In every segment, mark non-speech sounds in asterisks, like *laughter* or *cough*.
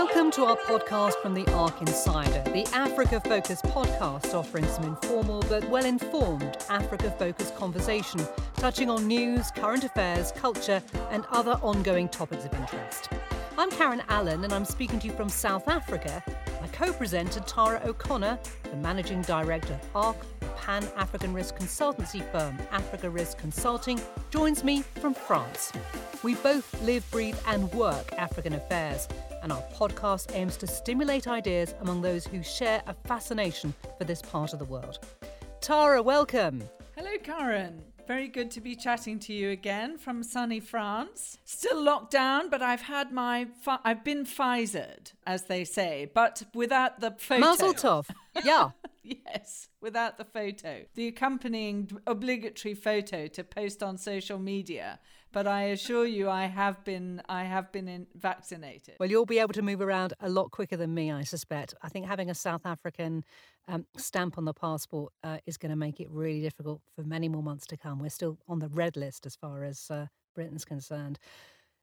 Welcome to our podcast from the ARC Insider, the Africa focused podcast offering some informal but well informed Africa focused conversation touching on news, current affairs, culture, and other ongoing topics of interest. I'm Karen Allen, and I'm speaking to you from South Africa. My co presenter, Tara O'Connor, the managing director of ARC, the Pan African risk consultancy firm Africa Risk Consulting, joins me from France. We both live, breathe, and work African affairs, and our podcast aims to stimulate ideas among those who share a fascination for this part of the world. Tara, welcome. Hello, Karen. Very good to be chatting to you again from sunny France. Still locked down, but I've had my fi- I've been Pfizered, as they say, but without the photo. Mazel tov. *laughs* Yeah. yes, without the photo, the accompanying obligatory photo to post on social media. But I assure you, I have been I have been in, vaccinated. Well, you'll be able to move around a lot quicker than me, I suspect. I think having a South African um, stamp on the passport uh, is going to make it really difficult for many more months to come. We're still on the red list as far as uh, Britain's concerned.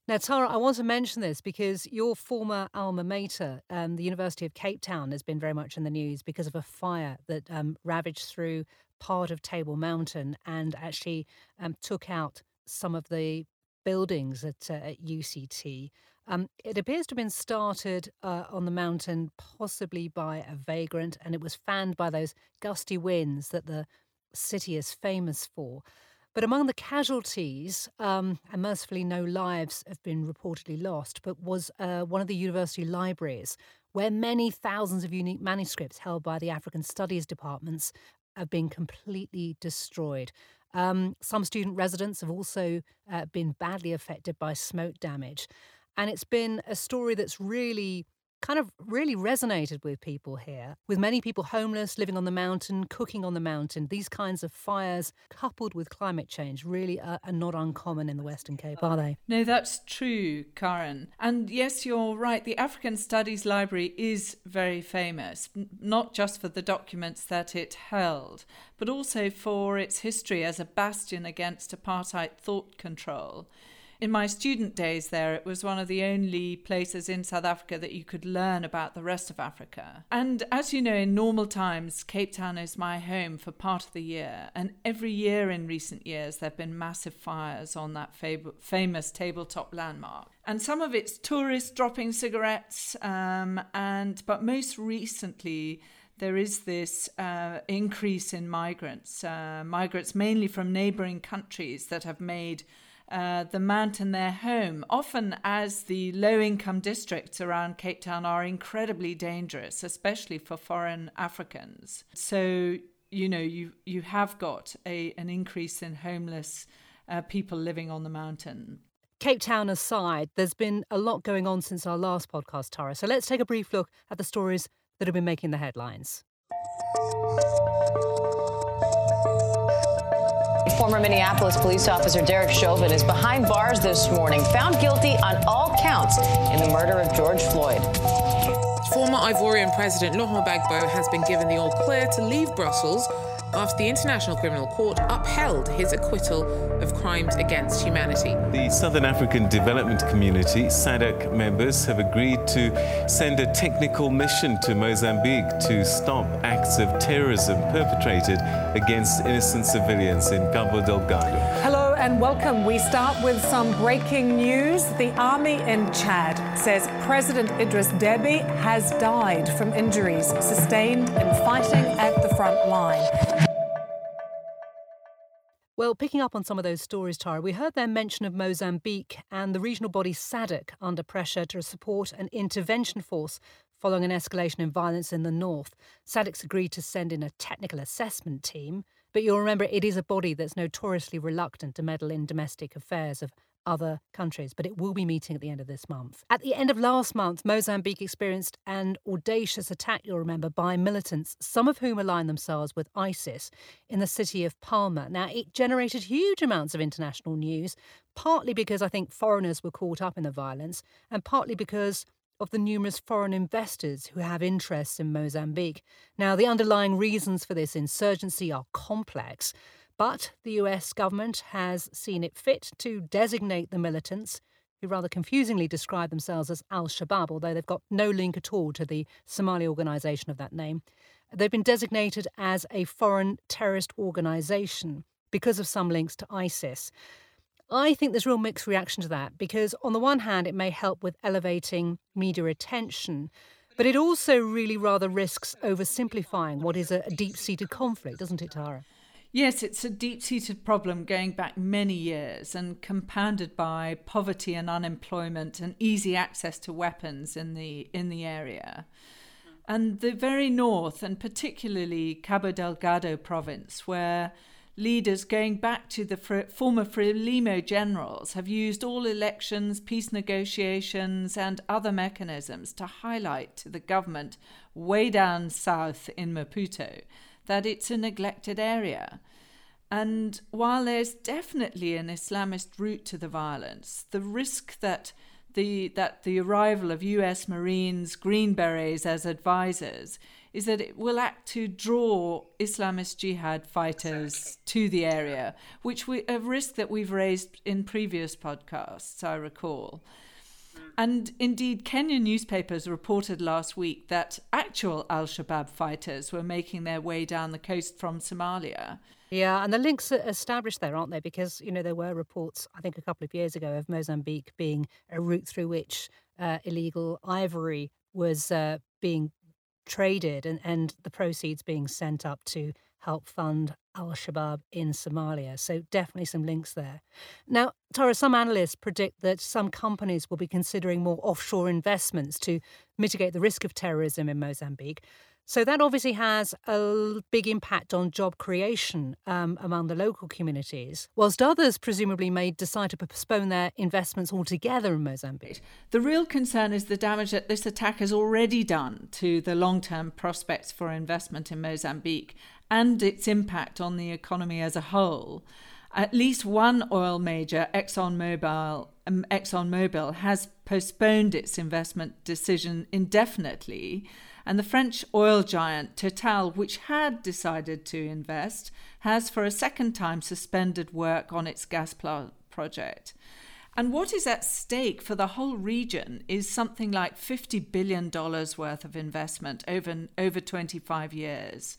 Now, Tara, I want to mention this because your former alma mater, um, the University of Cape Town, has been very much in the news because of a fire that um, ravaged through part of Table Mountain and actually um, took out some of the buildings at, uh, at UCT. Um, it appears to have been started uh, on the mountain, possibly by a vagrant, and it was fanned by those gusty winds that the city is famous for. But among the casualties, um, and mercifully no lives have been reportedly lost, but was uh, one of the university libraries where many thousands of unique manuscripts held by the African Studies departments have been completely destroyed. Um, some student residents have also uh, been badly affected by smoke damage. And it's been a story that's really kind of really resonated with people here, with many people homeless, living on the mountain, cooking on the mountain. These kinds of fires, coupled with climate change, really are, are, not uncommon in the Western Cape, are they? No, that's true, Karen. And yes, you're right. The African Studies Library is very famous, not just for the documents that it held, but also for its history as a bastion against apartheid thought control in my student days there, it was one of the only places in South Africa that you could learn about the rest of Africa. And as you know, in normal times, Cape Town is my home for part of the year. And every year in recent years, there have been massive fires on that fab- famous tabletop landmark. And some of it's tourists dropping cigarettes, um, and but most recently, there is this uh, increase in migrants, uh, migrants mainly from neighboring countries that have made uh, the mountain their home, often as the low income districts around Cape Town are incredibly dangerous, especially for foreign Africans. So, you know, you, you have got a, an increase in homeless uh, people living on the mountain. Cape Town aside, there's been a lot going on since our last podcast, Tara. So let's take a brief look at the stories that have been making the headlines. Former Minneapolis police officer Derek Chauvin is behind bars this morning, found guilty on all counts in the murder of George Floyd. Former Ivorian President Laurent Gbagbo has been given the all clear to leave Brussels after the International Criminal Court upheld his acquittal of crimes against humanity. The Southern African Development Community, SADC members, have agreed to send a technical mission to Mozambique to stop acts of terrorism perpetrated against innocent civilians in Cabo Delgado. Hello and welcome. We start with some breaking news. The army in Chad says President Idris Deby has died from injuries sustained in fighting at the front line. Well, picking up on some of those stories, Tara, we heard their mention of Mozambique and the regional body SADC under pressure to support an intervention force following an escalation in violence in the north. SADC's agreed to send in a technical assessment team, but you'll remember it is a body that's notoriously reluctant to meddle in domestic affairs of other countries, but it will be meeting at the end of this month. At the end of last month, Mozambique experienced an audacious attack, you'll remember, by militants, some of whom aligned themselves with ISIS in the city of Palma. Now, it generated huge amounts of international news, partly because I think foreigners were caught up in the violence, and partly because of the numerous foreign investors who have interests in Mozambique. Now, the underlying reasons for this insurgency are complex. But the US government has seen it fit to designate the militants, who rather confusingly describe themselves as Al Shabaab, although they've got no link at all to the Somali organisation of that name. They've been designated as a foreign terrorist organisation because of some links to ISIS. I think there's a real mixed reaction to that because, on the one hand, it may help with elevating media attention, but it also really rather risks oversimplifying what is a, deep seated conflict, doesn't it, Tara? Yes, it's a deep seated problem going back many years and compounded by poverty and unemployment and easy access to weapons in the, in the area. Hmm. And the very north, and particularly Cabo Delgado province, where leaders going back to the former Frelimo generals have used all elections, peace negotiations, and other mechanisms to highlight to the government way down south in Maputo that it's a neglected area. And while there's definitely an Islamist route to the violence, the risk that the, that the arrival of US Marines, Green Berets as advisors is that it will act to draw Islamist jihad fighters to the area, which we a risk that we've raised in previous podcasts, I recall. And indeed, Kenyan newspapers reported last week that actual Al Shabaab fighters were making their way down the coast from Somalia. Yeah, and the links are established there, aren't they? Because, you know, there were reports, I think a couple of years ago, of Mozambique being a route through which uh, illegal ivory was uh, being traded and, and the proceeds being sent up to help fund Al Shabaab in Somalia. So, definitely some links there. Now, Tara, some analysts predict that some companies will be considering more offshore investments to mitigate the risk of terrorism in Mozambique. So that obviously has a big impact on job creation um, among the local communities, whilst others presumably may decide to postpone their investments altogether in Mozambique. The real concern is the damage that this attack has already done to the long term prospects for investment in Mozambique and its impact on the economy as a whole. At least one oil major, ExxonMobil, um, ExxonMobil, has postponed its investment decision indefinitely and the French oil giant Total, which had decided to invest, has for a second time suspended work on its gas pl- project. And what is at stake for the whole region is something like $50 billion worth of investment over, over 25 years.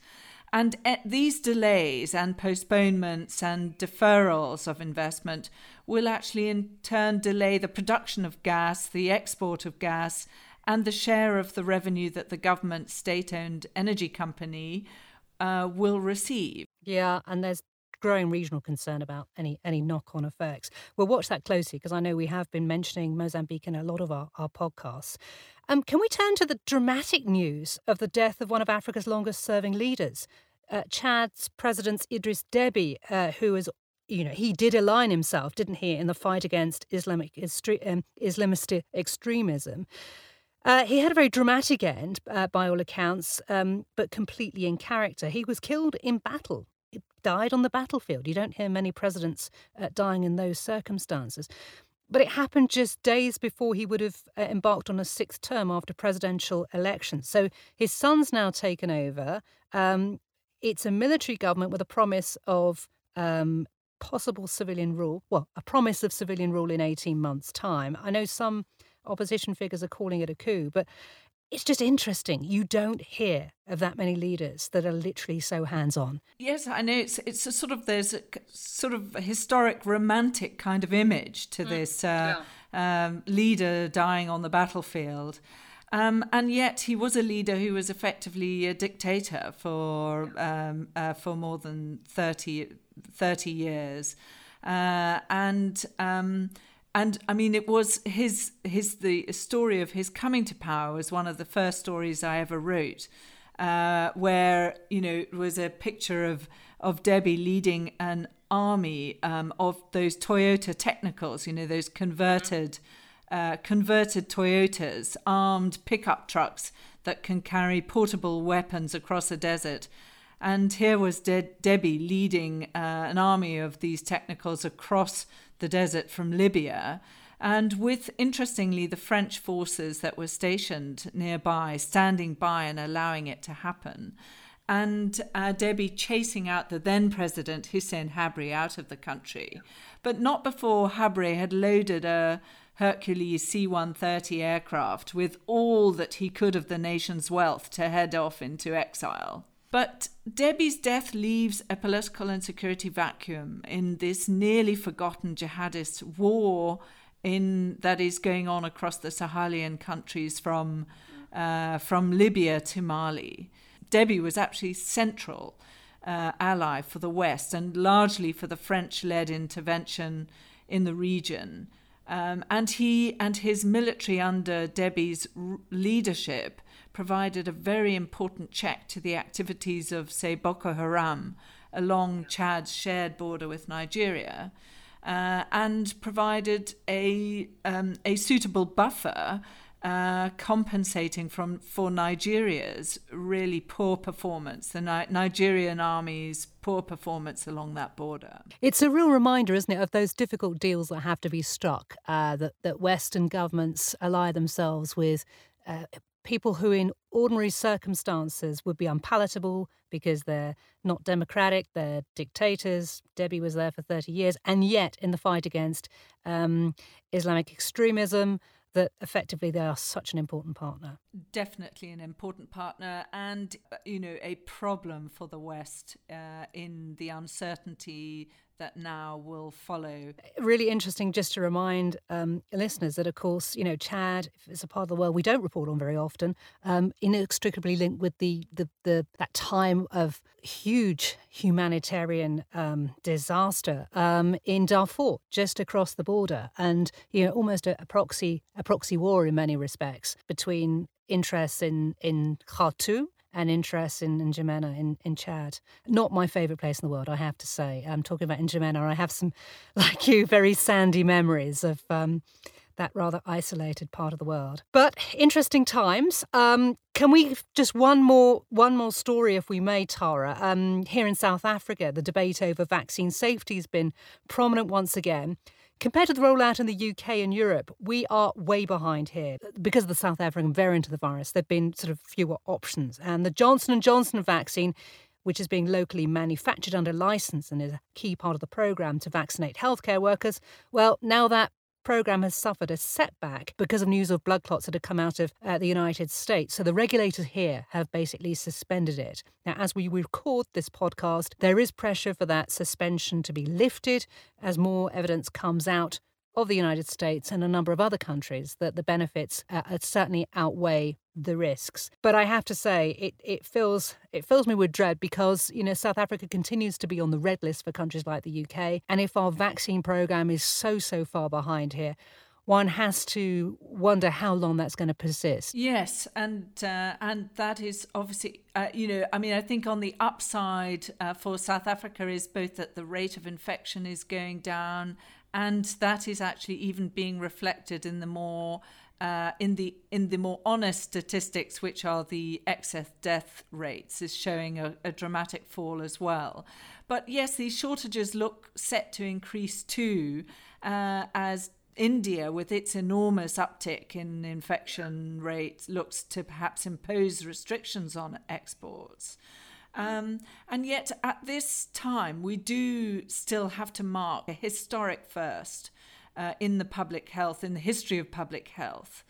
And these delays and postponements and deferrals of investment will actually in turn delay the production of gas, the export of gas, and the share of the revenue that the government state owned energy company uh, will receive. Yeah, and there's growing regional concern about any any knock on effects. We'll watch that closely because I know we have been mentioning Mozambique in a lot of our, our podcasts. Um, can we turn to the dramatic news of the death of one of Africa's longest serving leaders? Uh, Chad's President Idris Deby, uh, who is you know, he did align himself, didn't he, in the fight against Islamic um, Islamist extremism. Uh, he had a very dramatic end, uh, by all accounts, um, but completely in character. He was killed in battle. He died on the battlefield. You don't hear many presidents uh, dying in those circumstances. But it happened just days before he would have uh, embarked on a sixth term after presidential elections. So his son's now taken over. Um, it's a military government with a promise of um, possible civilian rule. Well, a promise of civilian rule in 18 months' time. I know some opposition figures are calling it a coup, but it's just interesting. You don't hear of that many leaders that are literally so hands on. Yes, I know it's it's a sort of there's a sort of a historic romantic kind of image to mm, this uh, yeah. um, leader dying on the battlefield. Um, and yet he was a leader who was effectively a dictator for um, uh, for more than 30, 30 years, uh, and um, and I mean, it was his his the story of his coming to power was one of the first stories I ever wrote, uh, where you know it was a picture of of Deby leading an army um, of those Toyota Technicals, you know, those converted uh, converted Toyotas, armed pickup trucks that can carry portable weapons across a desert. And here was De- Deby leading uh, an army of these technicals across the desert from Libya. And with, interestingly, the French forces that were stationed nearby standing by and allowing it to happen. And uh, Deby chasing out the then president Hissène Habré out of the country, but not before Habré had loaded a Hercules C 130 aircraft with all that he could of the nation's wealth to head off into exile. But Deby's death leaves a political and security vacuum in this nearly forgotten jihadist war in that is going on across the Sahelian countries from uh, from Libya to Mali. Deby was actually central uh, ally for the West and largely for the French-led intervention in the region. Um, and he and his military under Deby's r- leadership provided a very important check to the activities of, say, Boko Haram along Chad's shared border with Nigeria, uh, and provided a, um, a suitable buffer. Uh, compensating from for Nigeria's really poor performance, the Ni- Nigerian army's poor performance along that border. It's a real reminder, isn't it, of those difficult deals that have to be struck. Uh, that that Western governments ally themselves with uh, people who, in ordinary circumstances, would be unpalatable because they're not democratic, they're dictators. Deby was there for 30 years. And yet, in the fight against um, Islamic extremism, that effectively they are such an important partner. Definitely an important partner, and you know a problem for the West uh, in the uncertainty that now will follow. Really interesting just to remind um, listeners that, of course, you know, Chad is a part of the world we don't report on very often, um, inextricably linked with the, the, the that time of huge humanitarian um, disaster um, in Darfur, just across the border, and you know, almost a, a proxy a proxy war in many respects between interests in in Khartoum and interest in, in N'Djamena in, in Chad. Not my favourite place in the world, I have to say. I'm talking about N'Djamena. I have some, *laughs* like you, very sandy memories of um, that rather isolated part of the world. But interesting times. Um, can we just one more one more story, if we may, Tara? Um, here in South Africa, the debate over vaccine safety has been prominent once again. Compared to the rollout in the UK and Europe, we are way behind here. Because of the South African variant of the virus, there've been sort of fewer options. And the Johnson & Johnson vaccine, which is being locally manufactured under license and is a key part of the program to vaccinate healthcare workers, well, now that program has suffered a setback because of news of blood clots that have come out of uh, the United States. So the regulators here have basically suspended it. Now, as we record this podcast, there is pressure for that suspension to be lifted as more evidence comes out of the United States and a number of other countries that the benefits uh, certainly outweigh the risks. But I have to say, it, it fills it fills me with dread because you know South Africa continues to be on the red list for countries like the UK, and if our vaccine program is so so far behind here. One has to wonder how long that's going to persist. Yes, and uh, and that is obviously, uh, you know, I mean, I think on the upside uh, for South Africa is both that the rate of infection is going down, and that is actually even being reflected in the more uh, in the in the more honest statistics, which are the excess death rates, is showing a, a, dramatic fall as well. But yes, these shortages look set to increase too, uh, as India, with its enormous uptick in infection rates, looks to perhaps impose restrictions on exports. Um, and yet, at this time, we do still have to mark a historic first uh, in the public health, in the history of public health,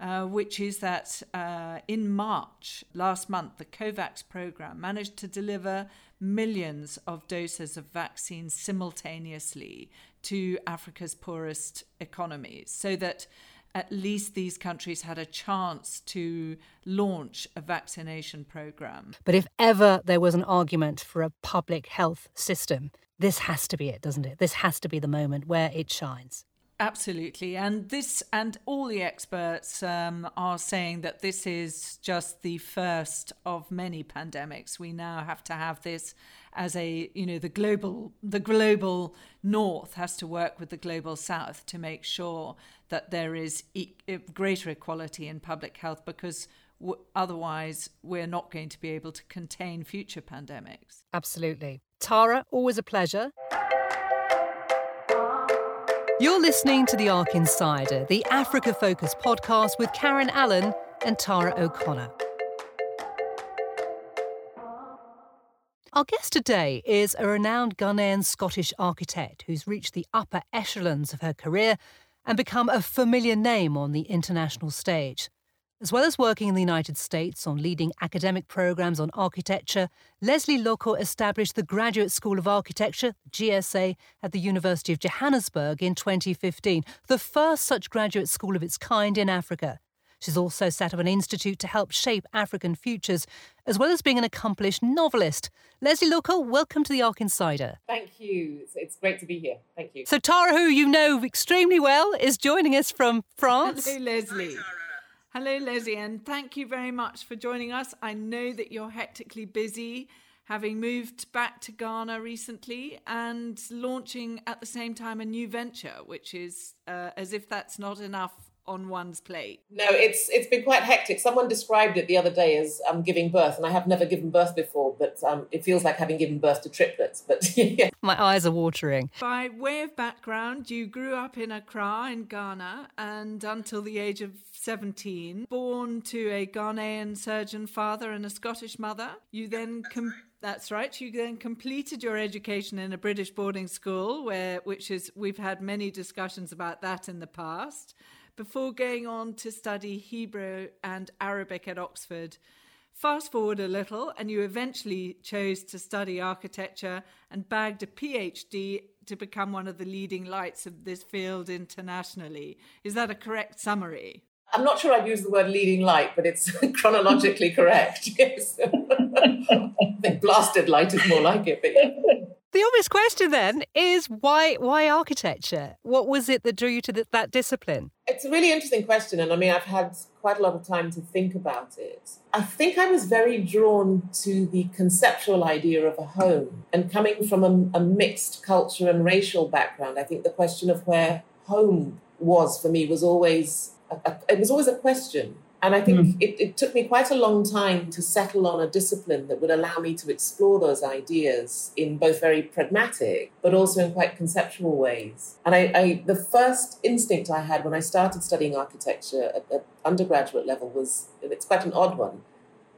uh, which is that uh, in March last month, the COVAX program managed to deliver millions of doses of vaccines simultaneously to Africa's poorest economies so that at least these countries had a chance to launch a vaccination program. But if ever there was an argument for a public health system, this has to be it, doesn't it? This has to be the moment where it shines. Absolutely. And this and all the experts um, are saying that this is just the first of many pandemics. We now have to have this as a, you know, the global the global north has to work with the global south to make sure that there is e- greater equality in public health because w- otherwise we're not going to be able to contain future pandemics. Absolutely. Tara, always a pleasure. You're listening to The ARC Insider, the Africa Focus podcast with Karen Allen and Tara O'Connor. Our guest today is a renowned Ghanaian Scottish architect who's reached the upper echelons of her career and become a familiar name on the international stage. As well as working in the United States on leading academic programs on architecture, Lesley Lokko established the Graduate School of Architecture, GSA, at the University of Johannesburg in 2015, the first such graduate school of its kind in Africa. She's also set up an institute to help shape African futures, as well as being an accomplished novelist. Lesley Lokko, welcome to the ARC Insider. Thank you. It's, it's great to be here. Thank you. So, Tara, who you know extremely well, is joining us from France. Hello, Lesley. Hello, Lesley, and thank you very much for joining us. I know that you're hectically busy, having moved back to Ghana recently and launching at the same time a new venture, which is uh, as if that's not enough on one's plate. No, it's it's been quite hectic. Someone described it the other day as um, giving birth, and I have never given birth before, but um, it feels like having given birth to triplets. But *laughs* yeah. My eyes are watering. By way of background, you grew up in Accra in Ghana, and until the age of 17, born to a Ghanaian surgeon father and a Scottish mother. You then com- that's right. You then completed your education in a British boarding school, where which is we've had many discussions about that in the past before going on to study Hebrew and Arabic at Oxford. Fast forward a little, and you eventually chose to study architecture and bagged a PhD to become one of the leading lights of this field internationally. Is that a correct summary? I'm not sure I'd use the word leading light, but it's *laughs* chronologically correct. Yes. *laughs* I think blasted light is more like it, but yeah. The obvious question then is why why architecture? What was it that drew you to that discipline? It's a really interesting question, and I mean I've had quite a lot of time to think about it. I think I was very drawn to the conceptual idea of a home, and coming from a, a mixed culture and racial background, I think the question of where home was for me was always a, a, it was always a question and I think mm. it, it, took me quite a long time to settle on a discipline that would allow me to explore those ideas in both very pragmatic, but also in quite conceptual ways. And I, I the first instinct I had when I started studying architecture at, at undergraduate level was, it's quite an odd one,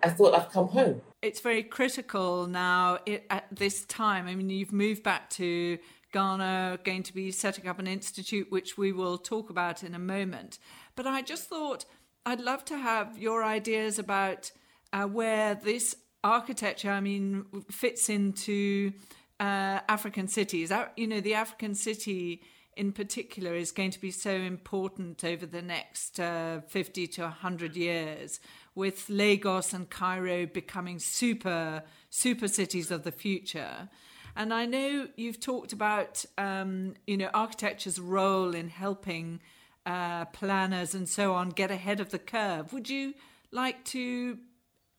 I thought I've come home. It's very critical now at this time. I mean, you've moved back to Ghana, going to be setting up an institute, which we will talk about in a moment. But I just thought I'd love to have your ideas about uh, where this architecture, I mean, fits into uh, African cities. You know, the African city in particular is going to be so important over the next uh, 50 to 100 years, with Lagos and Cairo becoming super, super cities of the future. And I know you've talked about, um, you know, architecture's role in helping uh, planners and so on get ahead of the curve. Would you like to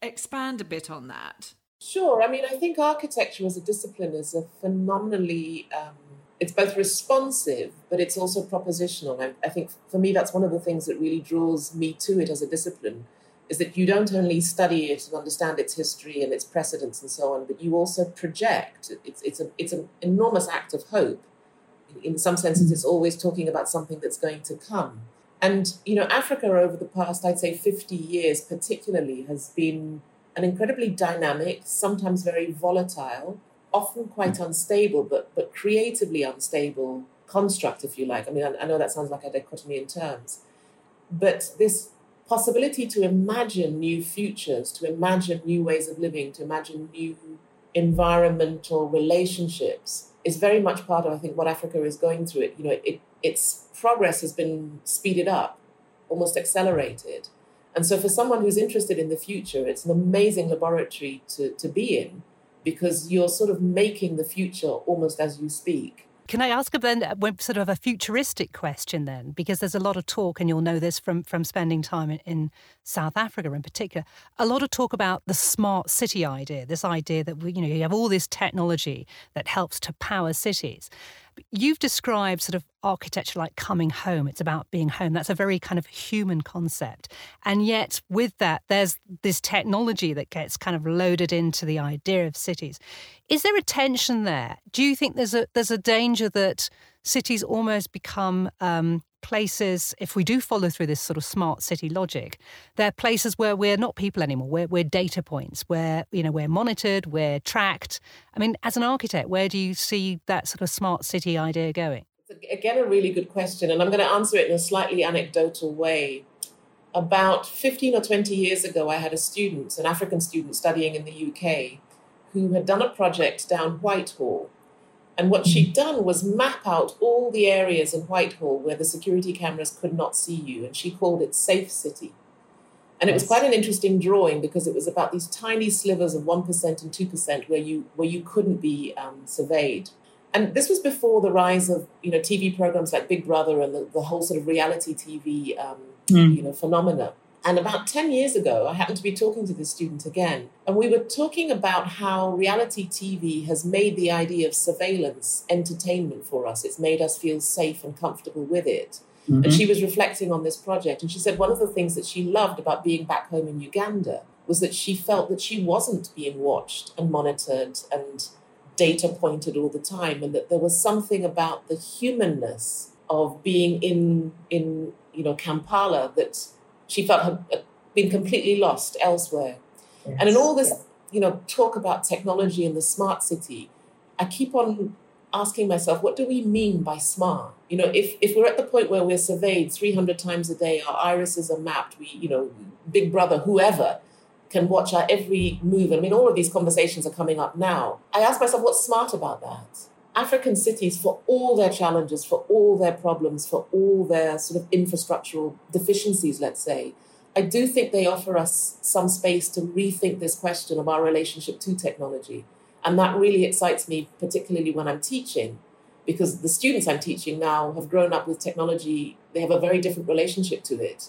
expand a bit on that? Sure. I mean, I think architecture as a discipline is a phenomenally, um, it's both responsive, but it's also propositional. I, I think for me, that's one of the things that really draws me to it as a discipline is that you don't only study it and understand its history and its precedents and so on, but you also project. It's, it's, a, it's an enormous act of hope in some senses, it's always talking about something that's going to come. And, you know, Africa over the past, I'd say 50 years particularly, has been an incredibly dynamic, sometimes very volatile, often quite unstable, but, but creatively unstable construct, if you like. I mean, I, I know that sounds like a dichotomy in terms, but this possibility to imagine new futures, to imagine new ways of living, to imagine new environmental relationships is very much part of, I think, what Africa is going through. It, you know, it, its progress has been speeded up, almost accelerated. And so for someone who's interested in the future, it's an amazing laboratory to, to be in because you're sort of making the future almost as you speak. Can I ask then uh, sort of a futuristic question then? Because there's a lot of talk, and you'll know this from, from spending time in, in South Africa in particular, a lot of talk about the smart city idea, this idea that we, you know, you have all this technology that helps to power cities. You've described sort of architecture like coming home. It's about being home. That's a very kind of human concept. And yet, with that, there's this technology that gets kind of loaded into the idea of cities. Is there a tension there? Do you think there's a there's a danger that cities almost become um, places, if we do follow through this sort of smart city logic, they're places where we're not people anymore. We're, we're data points. Where you know we're monitored, we're tracked. I mean, as an architect, where do you see that sort of smart city idea going? again, a really good question, and I'm going to answer it in a slightly anecdotal way. About 15 or 20 years ago, I had a student, an African student studying in the UK, who had done a project down Whitehall. And what she'd done was map out all the areas in Whitehall where the security cameras could not see you, and she called it Safe City. And it was quite an interesting drawing because it was about these tiny slivers of 1% and 2% where you, where you couldn't be um, surveyed and this was before the rise of you know TV programs like Big Brother and the, the whole sort of reality TV um, mm. you know phenomena. And about 10 years ago, I happened to be talking to this student again, and we were talking about how reality TV has made the idea of surveillance entertainment for us. It's made us feel safe and comfortable with it. Mm-hmm. And she was reflecting on this project, and she said one of the things that she loved about being back home in Uganda was that she felt that she wasn't being watched and monitored and data pointed all the time, and that there was something about the humanness of being in in you know Kampala that she felt had been completely lost elsewhere. Yes. And in all this, you know, talk about technology and the smart city, I keep on asking myself, what do we mean by smart? You know, if, if we're at the point where we're surveyed 300 times a day, our irises are mapped, we, you know, Big Brother, whoever, can watch our every move. I mean, all of these conversations are coming up now. I ask myself, what's smart about that? African cities, for all their challenges, for all their problems, for all their sort of infrastructural deficiencies, let's say, I do think they offer us some space to rethink this question of our relationship to technology. And that really excites me, particularly when I'm teaching, because the students I'm teaching now have grown up with technology, they have a very different relationship to it.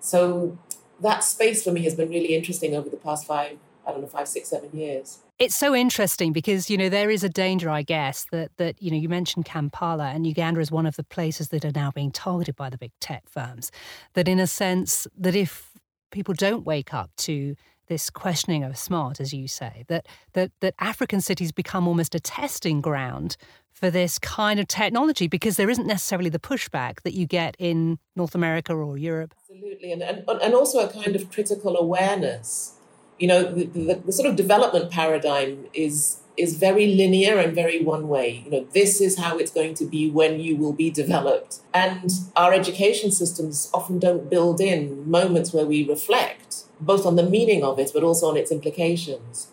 So that space for me has been really interesting over the past five, I don't know, five, six, seven years. It's so interesting because you know there is a danger, I guess, that that you know you mentioned Kampala and Uganda is one of the places that are now being targeted by the big tech firms. That in a sense, that if people don't wake up to this questioning of smart, as you say, that that that African cities become almost a testing ground for this kind of technology because there isn't necessarily the pushback that you get in North America or Europe. Absolutely, and, and, and also a kind of critical awareness. You know, the, the, the sort of development paradigm is is very linear and very one way. You know, this is how it's going to be when you will be developed. And our education systems often don't build in moments where we reflect both on the meaning of it, but also on its implications.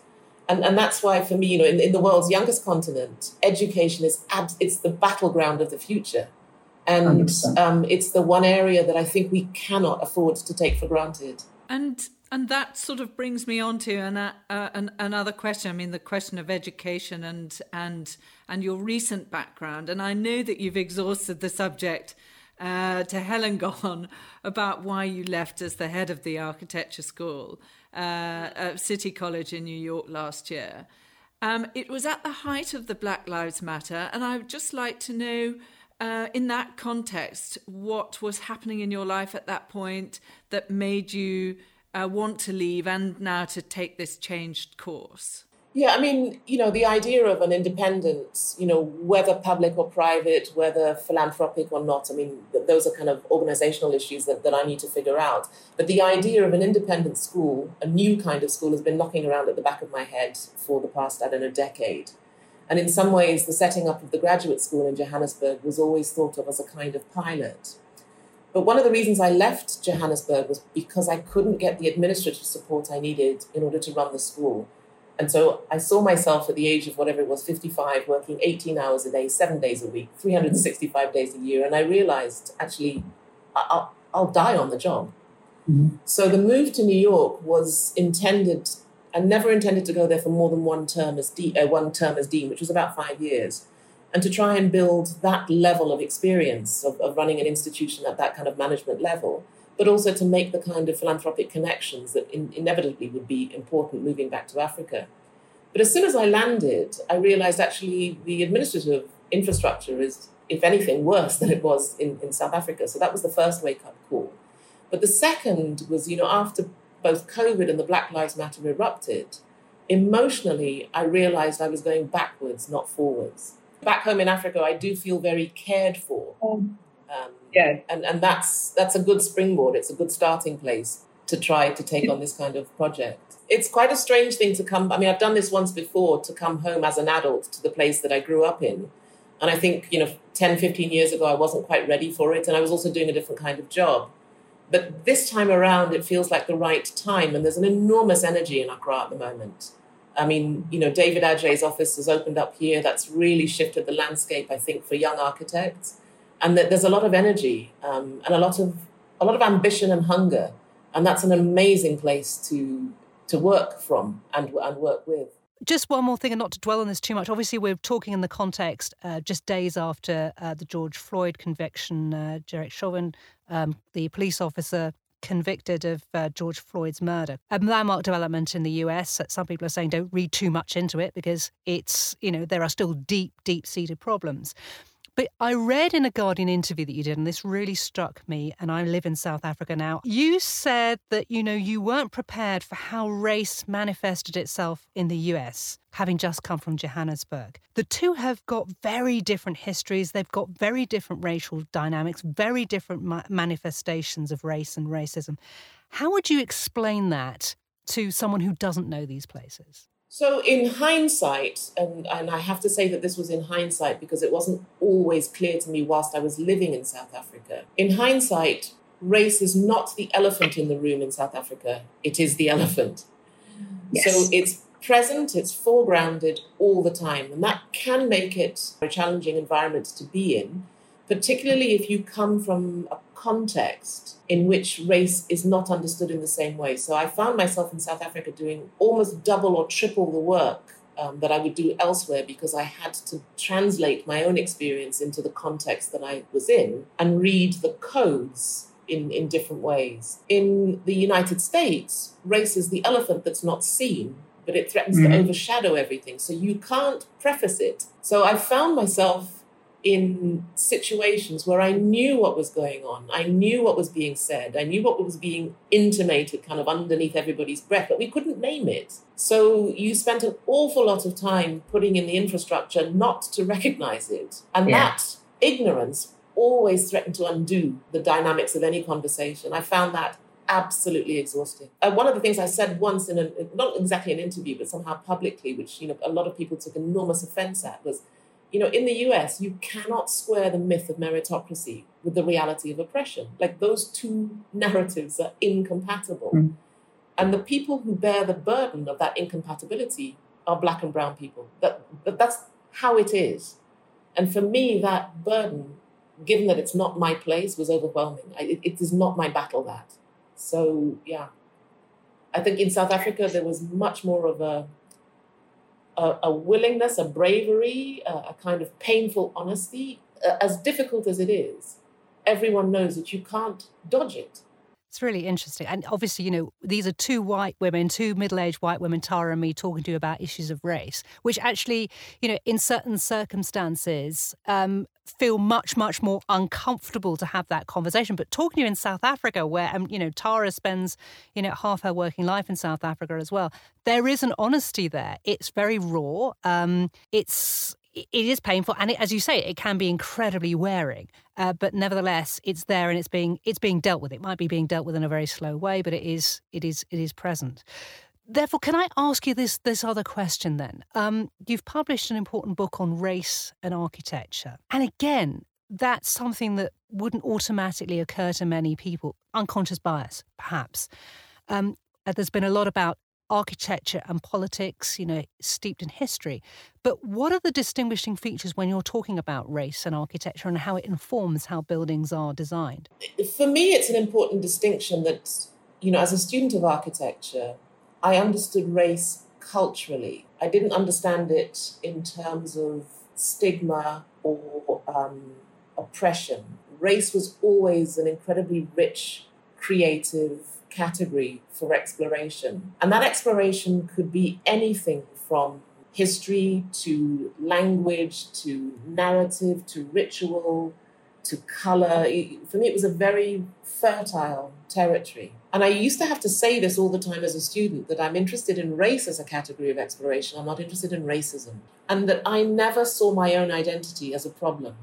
And, and that's why, for me, you know, in, in the world's youngest continent, education is ab- it's the battleground of the future. And um, it's the one area that I think we cannot afford to take for granted. And and that sort of brings me on to an, uh, an, another question. I mean, the question of education and and and your recent background. And I know that you've exhausted the subject uh, to Helen Gon about why you left as the head of the architecture school uh, at City College in New York last year. Um, it was at the height of the Black Lives Matter, and I would just like to know, uh, in that context, what was happening in your life at that point that made you uh, want to leave and now to take this changed course? Yeah, I mean, you know, the idea of an independent, you know, whether public or private, whether philanthropic or not, I mean, those are kind of organizational issues that, that I need to figure out. But the idea of an independent school, a new kind of school, has been knocking around at the back of my head for the past, I don't know, decade. And in some ways, the setting up of the graduate school in Johannesburg was always thought of as a kind of pilot. But one of the reasons I left Johannesburg was because I couldn't get the administrative support I needed in order to run the school. And so I saw myself at the age of whatever it was, 55, working 18 hours a day, seven days a week, 365 days a year. And I realized actually, I'll, I'll die on the job. Mm-hmm. So the move to New York was intended, I never intended to go there for more than one term as, de- uh, one term as dean, which was about five years. And to try and build that level of experience of, of running an institution at that kind of management level but also to make the kind of philanthropic connections that in, inevitably would be important moving back to Africa. But as soon as I landed, I realized actually the administrative infrastructure is, if anything, worse than it was in, in South Africa. So that was the first wake up call. But the second was, you know, after both COVID and the Black Lives Matter erupted, emotionally, I realized I was going backwards, not forwards. Back home in Africa, I do feel very cared for. Um, yeah. And, and that's, that's a good springboard. It's a good starting place to try to take on this kind of project. It's quite a strange thing to come. I mean, I've done this once before to come home as an adult to the place that I grew up in. And I think, you know, 10, 15 years ago, I wasn't quite ready for it. And I was also doing a different kind of job. But this time around, it feels like the right time. And there's an enormous energy in Accra at the moment. I mean, you know, David Adjaye's office has opened up here. That's really shifted the landscape, I think, for young architects. And that there's a lot of energy um, and a lot of a lot of ambition and hunger, and that's an amazing place to to work from and and work with. Just one more thing, and not to dwell on this too much. Obviously, we're talking in the context uh, just days after uh, the George Floyd conviction. Uh, Derek Chauvin, um, the police officer convicted of uh, George Floyd's murder. A landmark development in the US. That some people are saying don't read too much into it because it's, you know, there are still deep, deep seated problems. But I read in a Guardian interview that you did, and this really struck me, and I live in South Africa now. You said that, you know, you weren't prepared for how race manifested itself in the US, having just come from Johannesburg. The two have got very different histories, they've got very different racial dynamics, very different ma- manifestations of race and racism. How would you explain that to someone who doesn't know these places? So, in hindsight, and, and I have to say that this was in hindsight because it wasn't always clear to me whilst I was living in South Africa. In hindsight, race is not the elephant in the room in South Africa, it is the elephant. Yes. So, it's present, it's foregrounded all the time, and that can make it a challenging environment to be in, particularly if you come from a context in which race is not understood in the same way. So I found myself in South Africa doing almost double or triple the work um, that I would do elsewhere because I had to translate my own experience into the context that I was in and read the codes in, in different ways. In the United States, race is the elephant that's not seen, but it threatens mm-hmm. to overshadow everything. So you can't preface it. So I found myself in situations where I knew what was going on. I knew what was being said. I knew what was being intimated kind of underneath everybody's breath, but we couldn't name it. So you spent an awful lot of time putting in the infrastructure not to recognize it. And yeah. that ignorance always threatened to undo the dynamics of any conversation. I found that absolutely exhausting. Uh, one of the things I said once in a, not exactly an interview, but somehow publicly, which you know a lot of people took enormous offense at, was you know, in the US, you cannot square the myth of meritocracy with the reality of oppression. Like those two *laughs* narratives are incompatible. Mm. And the people who bear the burden of that incompatibility are black and brown people. That, that that's how it is. And for me, that burden, given that it's not my place, was overwhelming. I, it, it is not my battle that. So yeah. I think in South Africa there was much more of a a, a willingness, a bravery, a, a, kind of painful honesty, as difficult as it is. Everyone knows that you can't dodge it. It's really interesting. And obviously, you know, these are two white women, two middle aged white women, Tara and me, talking to you about issues of race, which actually, you know, in certain circumstances, um, feel much, much more uncomfortable to have that conversation. But talking to you in South Africa, where, um, you know, Tara spends, you know, half her working life in South Africa as well, there is an honesty there. It's very raw. Um, it's, it is painful, and it, as you say, it can be incredibly wearing. Uh, but nevertheless, it's there and it's being it's being dealt with. It might be being dealt with in a very slow way, but it is it is it is present. Therefore, can I ask you this this other question then? Um, you've published an important book on race and architecture, and again, that's something that wouldn't automatically occur to many people. Unconscious bias, perhaps. Um, uh, there's been a lot about architecture and politics, you know, steeped in history. But what are the distinguishing features when you're talking about race and architecture and how it informs how buildings are designed? For me, it's an important distinction that, you know, as a student of architecture, I understood race culturally. I didn't understand it in terms of stigma or um, oppression. Race was always an incredibly rich, creative, category for exploration. And that exploration could be anything from history to language to narrative to ritual to color. For me, it was a very fertile territory. And I used to have to say this all the time as a student that I'm interested in race as a category of exploration. I'm not interested in racism. And that I never saw my own identity as a problem.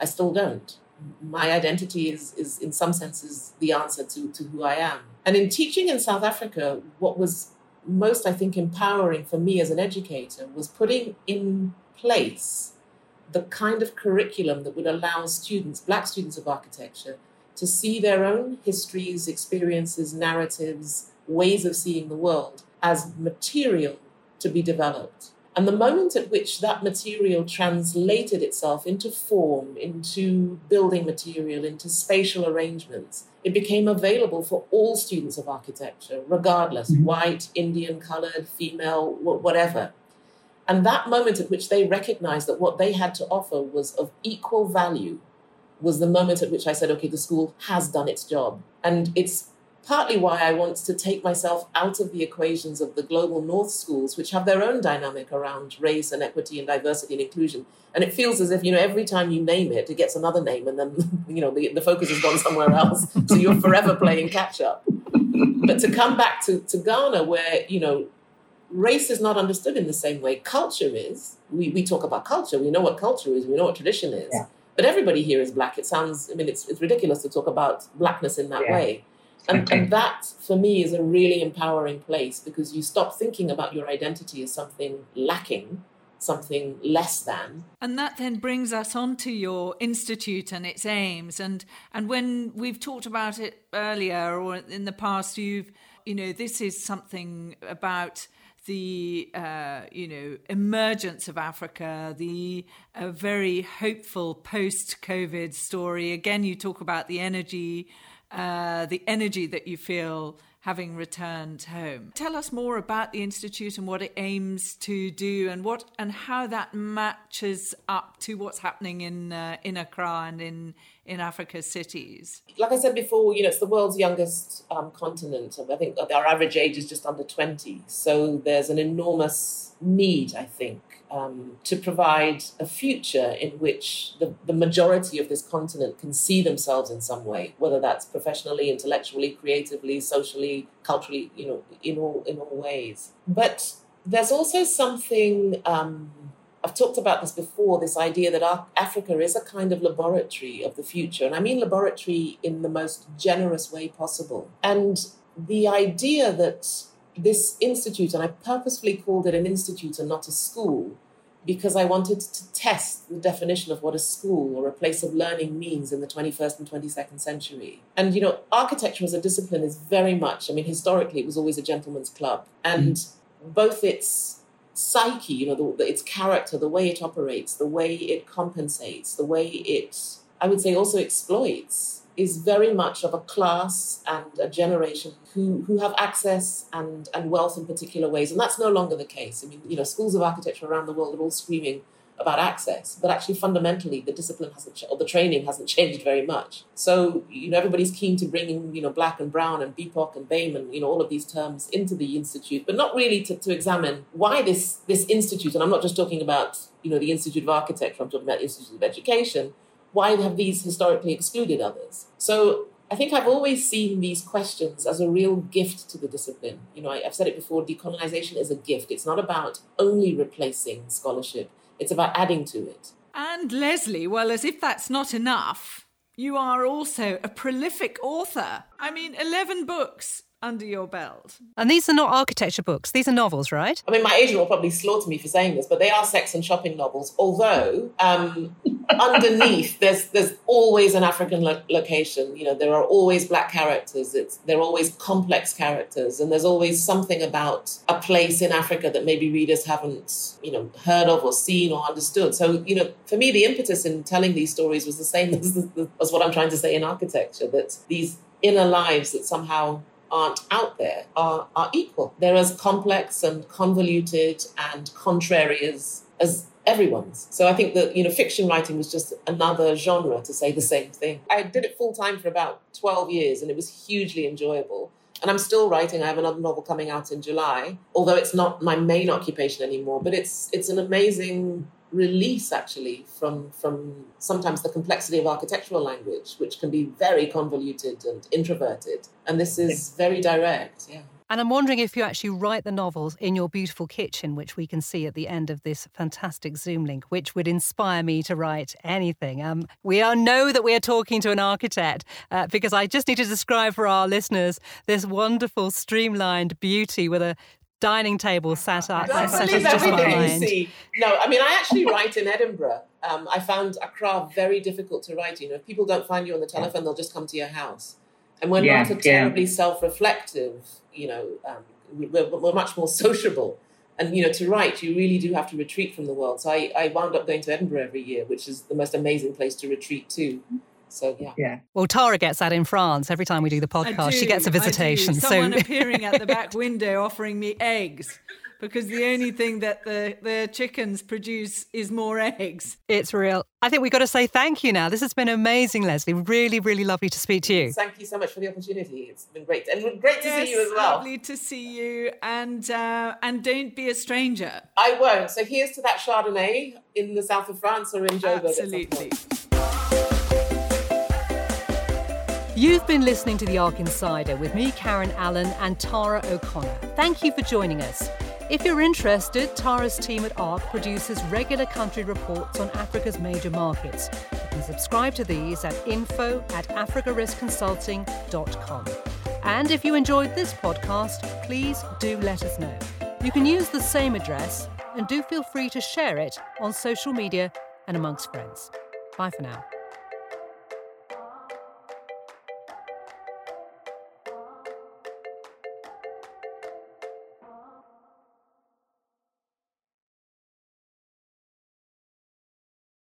I still don't. My identity is, is in some senses, the answer to, to who I am. And in teaching in South Africa, what was most, I think, empowering for me as an educator was putting in place the kind of curriculum that would allow students, black students of architecture, to see their own histories, experiences, narratives, ways of seeing the world as material to be developed. And the moment at which that material translated itself into form, into building material, into spatial arrangements, it became available for all students of architecture, regardless mm-hmm. white, Indian, colored, female, whatever. And that moment at which they recognized that what they had to offer was of equal value was the moment at which I said, okay, the school has done its job. And it's partly why I want to take myself out of the equations of the global north schools, which have their own dynamic around race and equity and diversity and inclusion. And it feels as if, you know, every time you name it, it gets another name and then, *laughs* you know, the, the focus has gone somewhere else. so you're forever playing catch up. But to come back to, to Ghana, where, you know, race is not understood in the same way culture is. We, we talk about culture, we know what culture is, we know what tradition is. Yeah. But everybody here is black. It sounds, I mean, it's, it's ridiculous to talk about blackness in that yeah. way. And, and that, for me, is a really empowering place because you stop thinking about your identity as something lacking, something less than. And that then brings us on to your institute and its aims. And and when we've talked about it earlier or in the past, you've you know this is something about the uh, you know emergence of Africa, the uh, very hopeful post-COVID story. Again, you talk about the energy uh, the energy that you feel having returned home. Tell us more about the institute and what it aims to do, and what and how that matches up to what's happening in uh, in Accra and in in Africa's cities. Like I said before, you know, it's the world's youngest um, continent. I think our average age is just under twenty, so there's an enormous need, I think, um, to provide a future in which the, the majority of this continent can see themselves in some way, whether that's professionally, intellectually, creatively, socially, culturally, you know, in all in all ways. But there's also something um, I've talked about this before. This idea that Africa is a kind of laboratory of the future, and I mean laboratory in the most generous way possible. And the idea that this institute, and I purposefully called it an institute and not a school, because I wanted to test the definition of what a school or a place of learning means in the 21st and 22nd century. And, you know, architecture as a discipline is very much, I mean, historically, it was always a gentleman's club. And mm-hmm. both its psyche, you know, the, its character, the way it operates, the way it compensates, the way it, I would say, also exploits is very much of a class and a generation who, who have access and, and wealth in particular ways. And that's no longer the case. I mean, you know, schools of architecture around the world are all screaming about access, but actually fundamentally the discipline hasn't, or the training hasn't changed very much. So, you know, everybody's keen to bring in, you know, black and brown and BIPOC and BAME and, you know, all of these terms into the institute, but not really to, to examine why this, this institute, and I'm not just talking about, you know, the Institute of Architecture, I'm talking about Institute of Education, why have these historically excluded others? So I think I've always seen these questions as a real gift to the discipline. You know, I, have said it before decolonization is a gift. It's not about only replacing scholarship, it's about adding to it. And Lesley, well, as if that's not enough, you are also a prolific author. I mean, 11 books under your belt. And these are not architecture books, these are novels, right? I mean, my agent will probably slaughter me for saying this, but they are sex and shopping novels, although um, *laughs* underneath there's there's always an African lo- location. You know, there are always black characters, it's, there are always complex characters, and there's always something about a place in Africa that maybe readers haven't, you know, heard of or seen or understood. So, you know, for me, the impetus in telling these stories was the same *laughs* as, as what I'm trying to say in architecture, that these inner lives that somehow aren't out there are, are equal. They're as complex and convoluted and contrary as, as everyone's. So I think that, you know, fiction writing was just another genre to say the same thing. I did it full time for about 12 years and it was hugely enjoyable. And I'm still writing. I have another novel coming out in July, although it's not my main occupation anymore. But it's it's an amazing release actually from from sometimes the complexity of architectural language which can be very convoluted and introverted. And this is very direct yeah. And I'm wondering if you actually write the novels in your beautiful kitchen, which we can see at the end of this fantastic Zoom link, which would inspire me to write anything. Um, we are, know that we are talking to an architect uh, because I just need to describe for our listeners this wonderful streamlined beauty with a dining table sat up, Don't set believe just everything behind. see. No, I mean, I actually write in Edinburgh. Um, I found Accra very difficult to write. You know, if people don't find you on the telephone, they'll just come to your house. And we're Yeah, not a yeah. terribly self-reflective. You know, um, we- we're, we're much more sociable. And you know, to write, you really do have to retreat from the world. So I, I wound up going to Edinburgh every year, which is the most amazing place to retreat to. So yeah. Yeah. Well, Tara gets that in France every time we do the I podcast. she do, gets a I do. visitation. Someone so *laughs* appearing at the back window offering me eggs because the only thing that the, the chickens produce is more eggs. it's real. I think we've got to say thank you now. This has been amazing, Lesley. Really, really lovely to speak to you. Thank you so much for the opportunity. It's been great, and great to yes, see you as well. lovely to see you, and uh, and don't be a stranger. I won't. So here's to that Chardonnay in the south of France or in Joburg. at some Absolutely. You've been listening to The ARC Insider with me, Karen Allen, and Tara O'Connor. Thank you for joining us. If you're interested, Tara's team at ARC produces regular country reports on Africa's major markets. You can subscribe to these at info at africariskconsulting.com. And if you enjoyed this podcast, please do let us know. You can use the same address and do feel free to share it on social media and amongst friends. Bye for now.